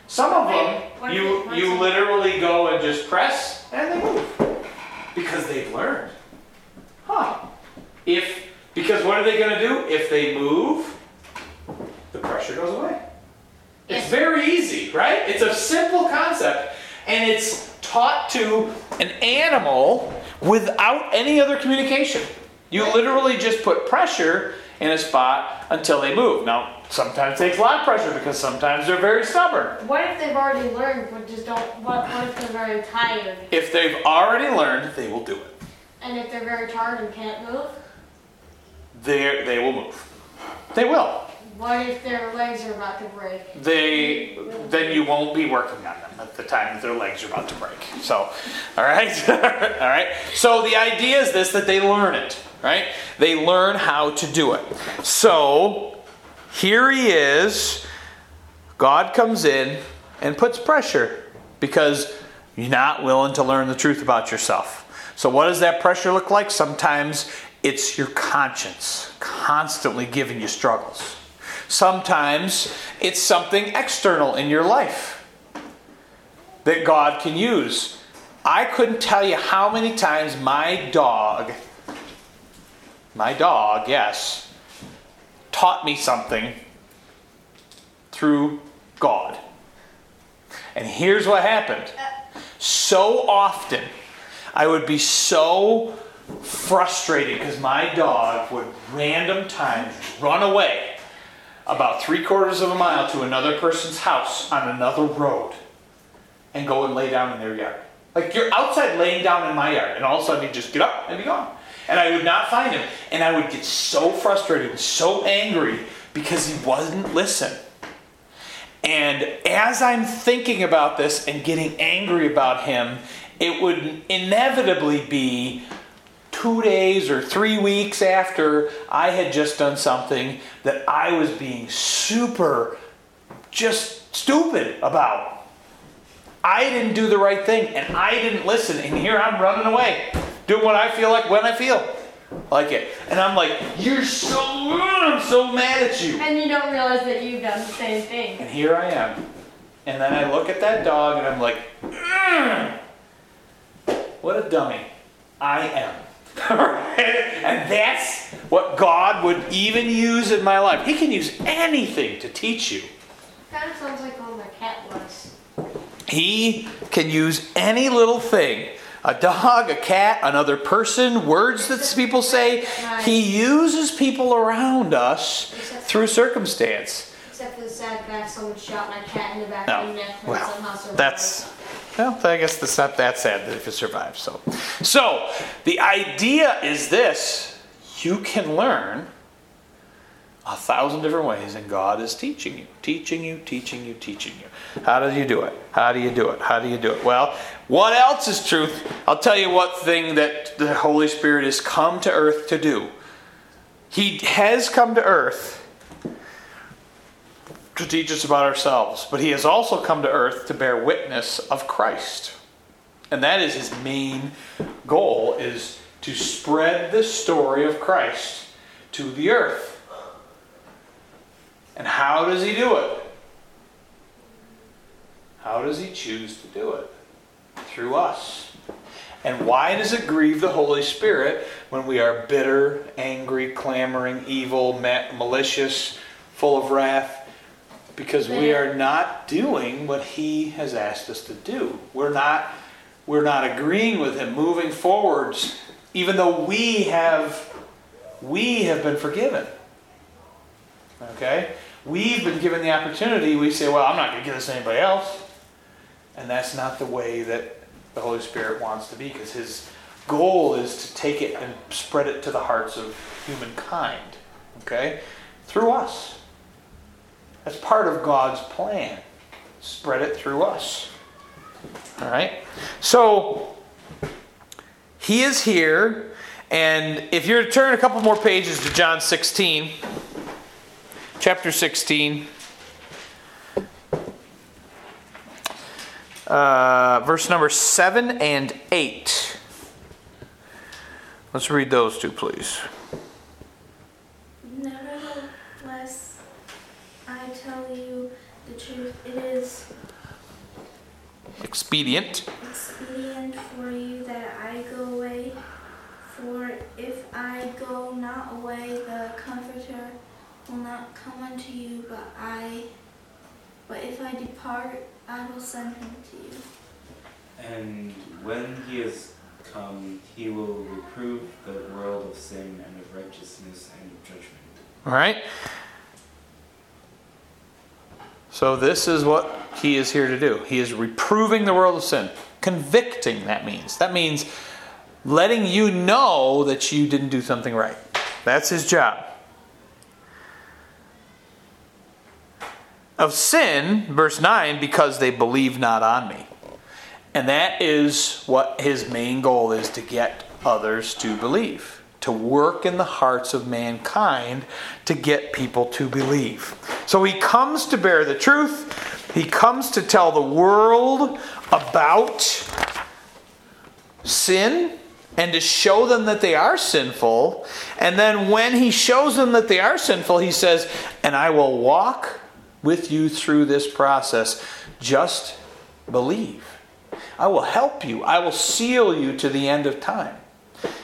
Some of them, you you literally go and just press and they move because they've learned. Huh? If because what are they going to do if they move? The pressure goes away. It's very easy, right? It's a simple concept, and it's taught to an animal without any other communication. You literally just put pressure in a spot until they move. Now, sometimes it takes a lot of pressure because sometimes they're very stubborn. What if they've already learned but just don't? What, what if they're very tired? If they've already learned, they will do it. And if they're very tired and can't move? They they will move. They will. What if their legs are about to break? They then you won't be working on them at the time that their legs are about to break. So, all right, [LAUGHS] all right. So the idea is this: that they learn it, right? They learn how to do it. So here he is. God comes in and puts pressure because you're not willing to learn the truth about yourself. So, what does that pressure look like? Sometimes it's your conscience constantly giving you struggles. Sometimes it's something external in your life that God can use. I couldn't tell you how many times my dog, my dog, yes, taught me something through God. And here's what happened. So often, I would be so frustrated because my dog would random times run away about three quarters of a mile to another person's house on another road and go and lay down in their yard. Like you're outside laying down in my yard, and all of a sudden he'd just get up and be gone. And I would not find him. And I would get so frustrated and so angry because he wasn't listening. And as I'm thinking about this and getting angry about him, it would inevitably be two days or three weeks after I had just done something that I was being super just stupid about. I didn't do the right thing and I didn't listen, and here I'm running away, doing what I feel like when I feel like it. And I'm like, You're so, I'm so mad at you. And you don't realize that you've done the same thing. And here I am. And then I look at that dog and I'm like, "Mm, what a dummy. I am. [LAUGHS] and that's what God would even use in my life. He can use anything to teach you. Kind of sounds like all my cat was. He can use any little thing a dog, a cat, another person, words that people say. He uses people around us through circumstance. Except for the sad fact someone shot my cat in the back No. of the neck Well. That's well, I guess it's not that sad if it survives. So, so the idea is this: you can learn a thousand different ways, and God is teaching you, teaching you, teaching you, teaching you. How do you do it? How do you do it? How do you do it? Well, what else is truth? I'll tell you what thing that the Holy Spirit has come to earth to do. He has come to earth to teach us about ourselves, but he has also come to earth to bear witness of Christ. And that is his main goal is to spread the story of Christ to the earth. And how does he do it? How does he choose to do it? Through us. And why does it grieve the Holy Spirit when we are bitter, angry, clamoring, evil, malicious, full of wrath? Because we are not doing what he has asked us to do. We're not we're not agreeing with him moving forwards even though we have we have been forgiven. Okay? We've been given the opportunity. We say, well, I'm not going to give this to anybody else. And that's not the way that the Holy Spirit wants to be because his goal is to take it and spread it to the hearts of humankind. Okay? Through us. That's part of God's plan. Spread it through us. All right? So, he is here. And if you're to turn a couple more pages to John 16, chapter 16, uh, verse number 7 and 8. Let's read those two, please. Nevertheless, I tell you the truth. It is expedient. expedient for you that I go away. For if I go not away, the Comforter will not come unto you, but I, but if I depart, I will send him to you. And when he has come, he will reprove the world of sin and of righteousness and of judgment. All right? So, this is what he is here to do. He is reproving the world of sin, convicting, that means. That means letting you know that you didn't do something right. That's his job. Of sin, verse 9, because they believe not on me. And that is what his main goal is to get others to believe, to work in the hearts of mankind to get people to believe. So he comes to bear the truth, he comes to tell the world about sin and to show them that they are sinful. And then when he shows them that they are sinful, he says, And I will walk with you through this process. Just believe. I will help you. I will seal you to the end of time.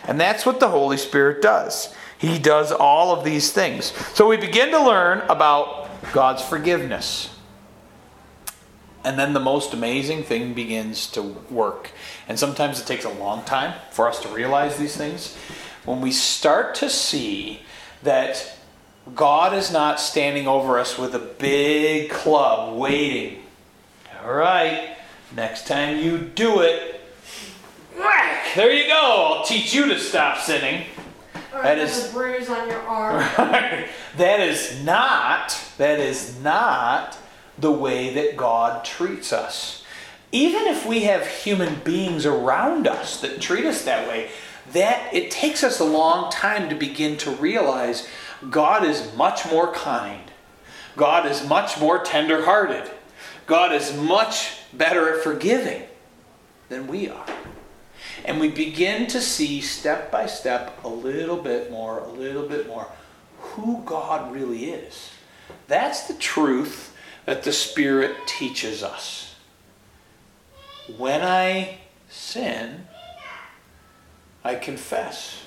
And that's what the Holy Spirit does. He does all of these things. So we begin to learn about God's forgiveness. And then the most amazing thing begins to work. And sometimes it takes a long time for us to realize these things. When we start to see that God is not standing over us with a big club waiting. All right, next time you do it, whack, there you go. I'll teach you to stop sinning. Or That is- a bruise on your arm. [LAUGHS] that is not that is not the way that God treats us. Even if we have human beings around us that treat us that way, that it takes us a long time to begin to realize God is much more kind. God is much more tender-hearted. God is much better at forgiving than we are. And we begin to see step by step, a little bit more, a little bit more, who God really is. That's the truth that the Spirit teaches us. When I sin, I confess.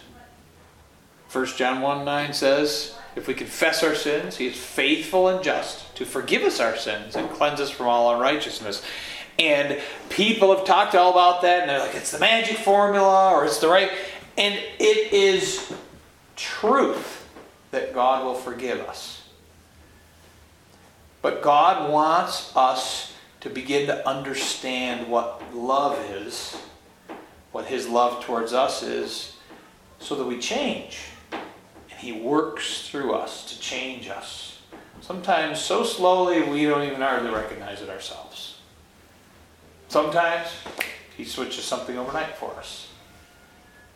1 John 1 9 says, If we confess our sins, He is faithful and just to forgive us our sins and cleanse us from all unrighteousness. And people have talked all about that, and they're like, it's the magic formula, or it's the right. And it is truth that God will forgive us. But God wants us to begin to understand what love is, what His love towards us is, so that we change. And He works through us to change us. Sometimes so slowly we don't even hardly recognize it ourselves. Sometimes He switches something overnight for us,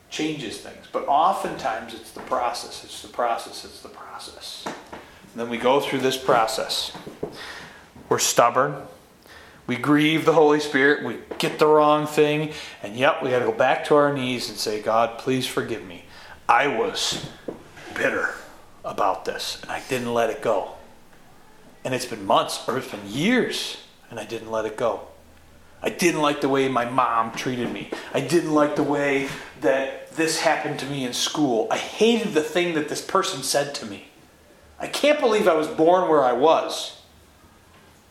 changes things. But oftentimes it's the process, it's the process, it's the process. Then we go through this process. We're stubborn. We grieve the Holy Spirit. We get the wrong thing. And yet we got to go back to our knees and say, God, please forgive me. I was bitter about this and I didn't let it go. And it's been months or it's been years and I didn't let it go. I didn't like the way my mom treated me. I didn't like the way that this happened to me in school. I hated the thing that this person said to me. I can't believe I was born where I was.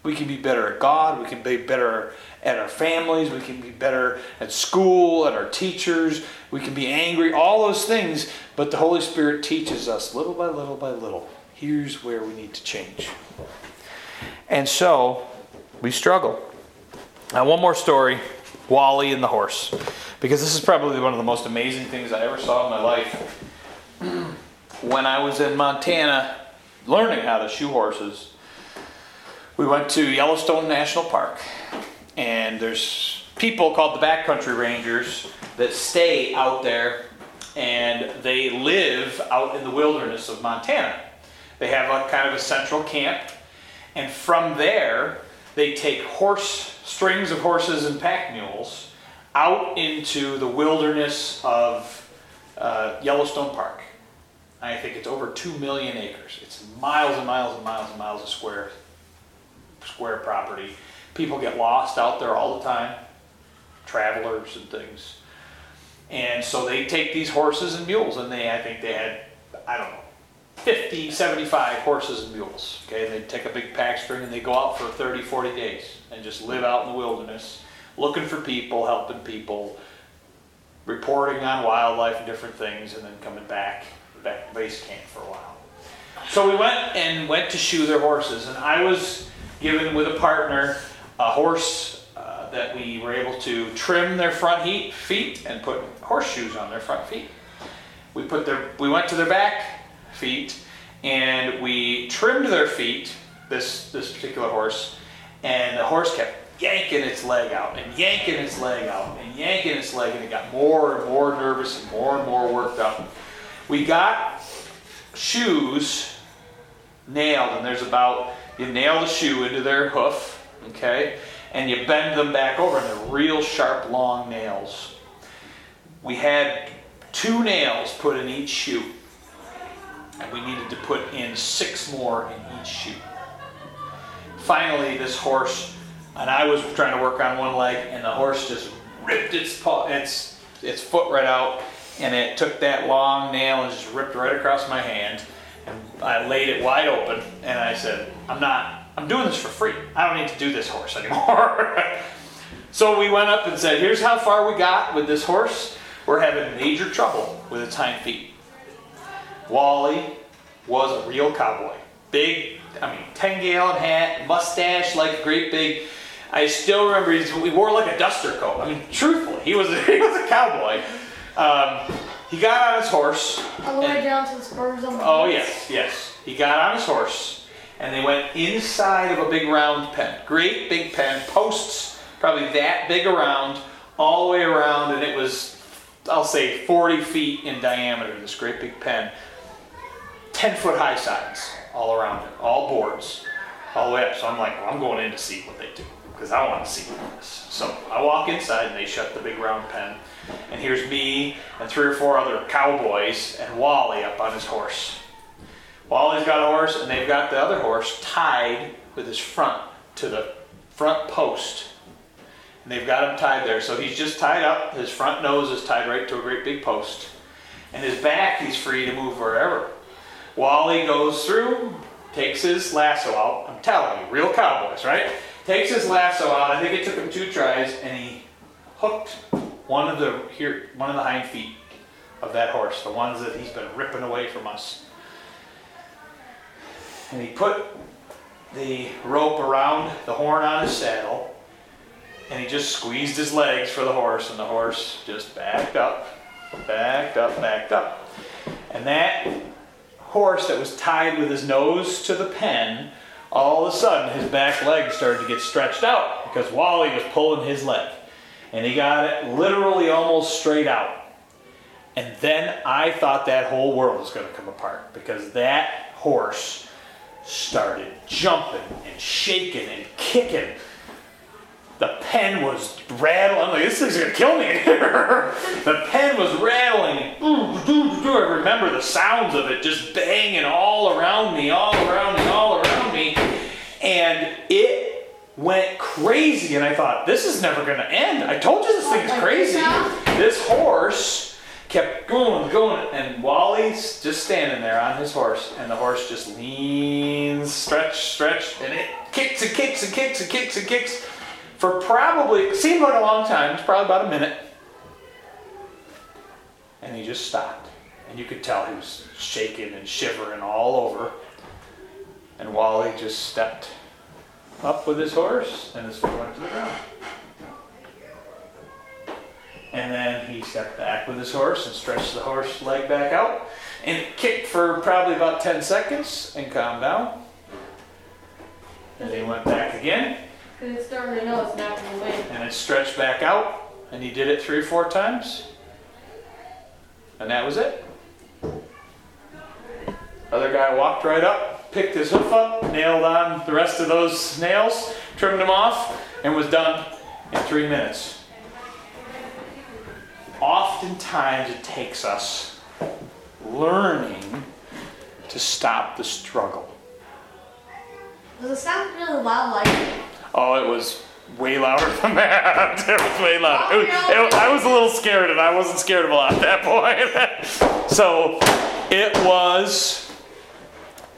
We can be better at God. We can be better at our families. We can be better at school, at our teachers. We can be angry, all those things. But the Holy Spirit teaches us little by little by little. Here's where we need to change. And so we struggle. Now, one more story Wally and the horse. Because this is probably one of the most amazing things I ever saw in my life. [CLEARS THROAT] When I was in Montana learning how to shoe horses, we went to Yellowstone National Park. And there's people called the Backcountry Rangers that stay out there and they live out in the wilderness of Montana. They have a kind of a central camp, and from there, they take horse strings of horses and pack mules out into the wilderness of uh, Yellowstone Park. I think it's over two million acres. It's miles and miles and miles and miles of square square property. People get lost out there all the time. travelers and things. And so they take these horses and mules, and they, I think they had, I don't know, 50, 75 horses and mules. Okay, and they take a big pack string and they go out for 30, 40 days and just live out in the wilderness, looking for people, helping people, reporting on wildlife and different things, and then coming back back base camp for a while. So we went and went to shoe their horses, and I was given with a partner a horse uh, that we were able to trim their front heat, feet and put horseshoes on their front feet. We put their we went to their back feet and we trimmed their feet. This this particular horse, and the horse kept yanking its leg out and yanking its leg out and yanking its leg, and it got more and more nervous and more and more worked up. We got shoes nailed, and there's about you nail the shoe into their hoof, okay, and you bend them back over, and they're real sharp, long nails. We had two nails put in each shoe, and we needed to put in six more in each shoe. Finally, this horse, and I was trying to work on one leg, and the horse just ripped its paw, its its foot right out, and it took that long nail and just ripped right across my hand. And I laid it wide open, and I said, "I'm not. I'm doing this for free. I don't need to do this horse [LAUGHS] anymore." so we went up and said, "Here's how far we got with this horse. We're having major trouble with its hind feet." Wally was a real cowboy. Big, I mean, 10 gallon hat, mustache, like a great big. I still remember he wore like a duster coat. I mean, truthfully, he was [LAUGHS] he was a cowboy. Um, he got on his horse. All the way down to the spurs on the Oh yes, yes. He got on his horse, and they went inside of a big round pen. Great big pen, posts probably that big around, all the way around, and it was, I'll say, 40 feet in diameter. This great big pen, 10 foot high sides all around it, all boards, all the way up. So I'm like, well, I'm going in to see what they do because I want to see this. So I walk inside, and they shut the big round pen. And here's me and three or four other cowboys and Wally up on his horse. Wally's got a horse, and they've got the other horse tied with his front to the front post. And they've got him tied there. So he's just tied up. His front nose is tied right to a great big post. And his back, he's free to move wherever. Wally goes through, takes his lasso out. I'm telling you, real cowboys, right? Takes his lasso out. I think it took him two tries, and he hooked one of the here, one of the hind feet of that horse, the ones that he's been ripping away from us. And he put the rope around the horn on his saddle, and he just squeezed his legs for the horse, and the horse just backed up, backed up, backed up. And that horse that was tied with his nose to the pen, all of a sudden his back leg started to get stretched out because Wally was pulling his leg. And he got it literally almost straight out. And then I thought that whole world was going to come apart because that horse started jumping and shaking and kicking. The pen was rattling. I'm like, this thing's gonna kill me [LAUGHS] the pen was rattling. [LAUGHS] I remember the sounds of it just banging all around me, all around me, all around me. And it went crazy. And I thought, this is never gonna end. I told you this thing's crazy. this? This horse kept going, going, and Wally's just standing there on his horse, and the horse just leans, stretch, stretch, and it kicks and kicks and kicks and kicks and kicks for probably it seemed like a long time. It's probably about a minute, and he just stopped, and you could tell he was shaking and shivering all over. And Wally just stepped up with his horse, and his foot went to the ground. And then he stepped back with his horse and stretched the horse leg back out and it kicked for probably about 10 seconds and calmed down. And he went back again Because it's starting to know it's not going to win. and it stretched back out and he did it three or four times. And that was it. Other guy walked right up, picked his hoof up, nailed on the rest of those nails, trimmed them off, and was done in three minutes. Oftentimes it takes us learning to stop the struggle. Does it sound really loud like Oh, it was way louder [LAUGHS] than that. it was way louder. It was- it- I was a little scared, and I wasn't scared of a lot at that point. [LAUGHS] so it was,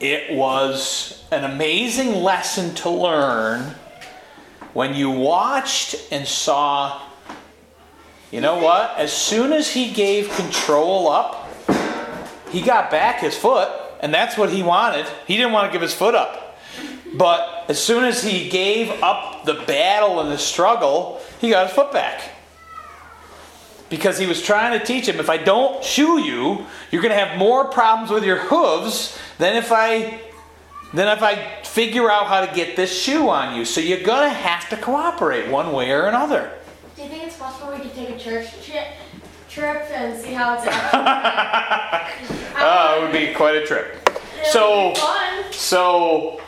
it was an amazing lesson to learn when you watched and saw. You know what? As soon as he gave control up, he got back his foot, and that's what he wanted. He didn't want to give his foot up. But as soon as he gave up the battle and the struggle, he got his foot back. Because he was trying to teach him if I don't shoe you, you're going to have more problems with your hooves than if I than if I figure out how to get this shoe on you. So you're going to have to cooperate one way or another. Do you think it's possible we could take a church trip, trip and see how it's? [LAUGHS] [LAUGHS] Oh, it would be quite a trip. It So- would be fun. So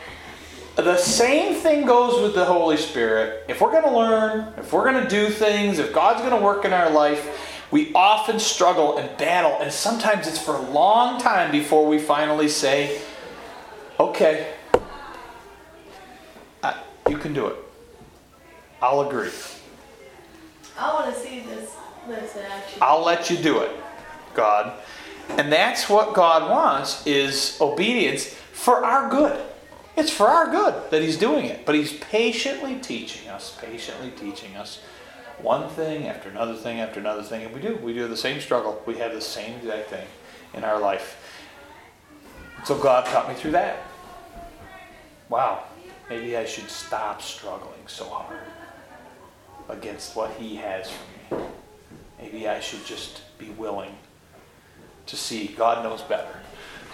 the same thing goes with the Holy Spirit. If we're going to learn, if we're going to do things, if God's going to work in our life, we often struggle and battle, and sometimes it's for a long time before we finally say, "Okay, I, you can do it. I'll agree. I want to see this this action. I'll let you do it, God." And that's what God wants is obedience for our good. It's for our good that he's doing it, but he's patiently teaching us, patiently teaching us one thing after another thing after another thing, and we do. We do the same struggle. We have the same exact thing in our life. So God taught me through that. Wow, maybe I should stop struggling so hard against what he has for me. Maybe I should just be willing to see God knows better.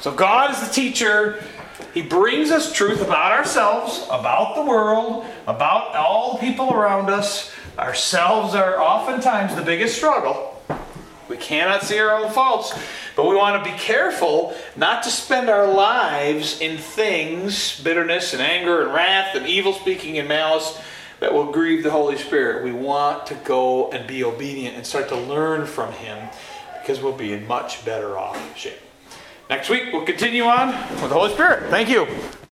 So God is the teacher. He brings us truth about ourselves, about the world, about all the people around us. Ourselves are oftentimes the biggest struggle. We cannot see our own faults, but we want to be careful not to spend our lives in things, bitterness and anger and wrath and evil speaking and malice that will grieve the Holy Spirit. We want to go and be obedient and start to learn from Him because we'll be in much better off shape. Next week, we'll continue on with the Holy Spirit. Thank you.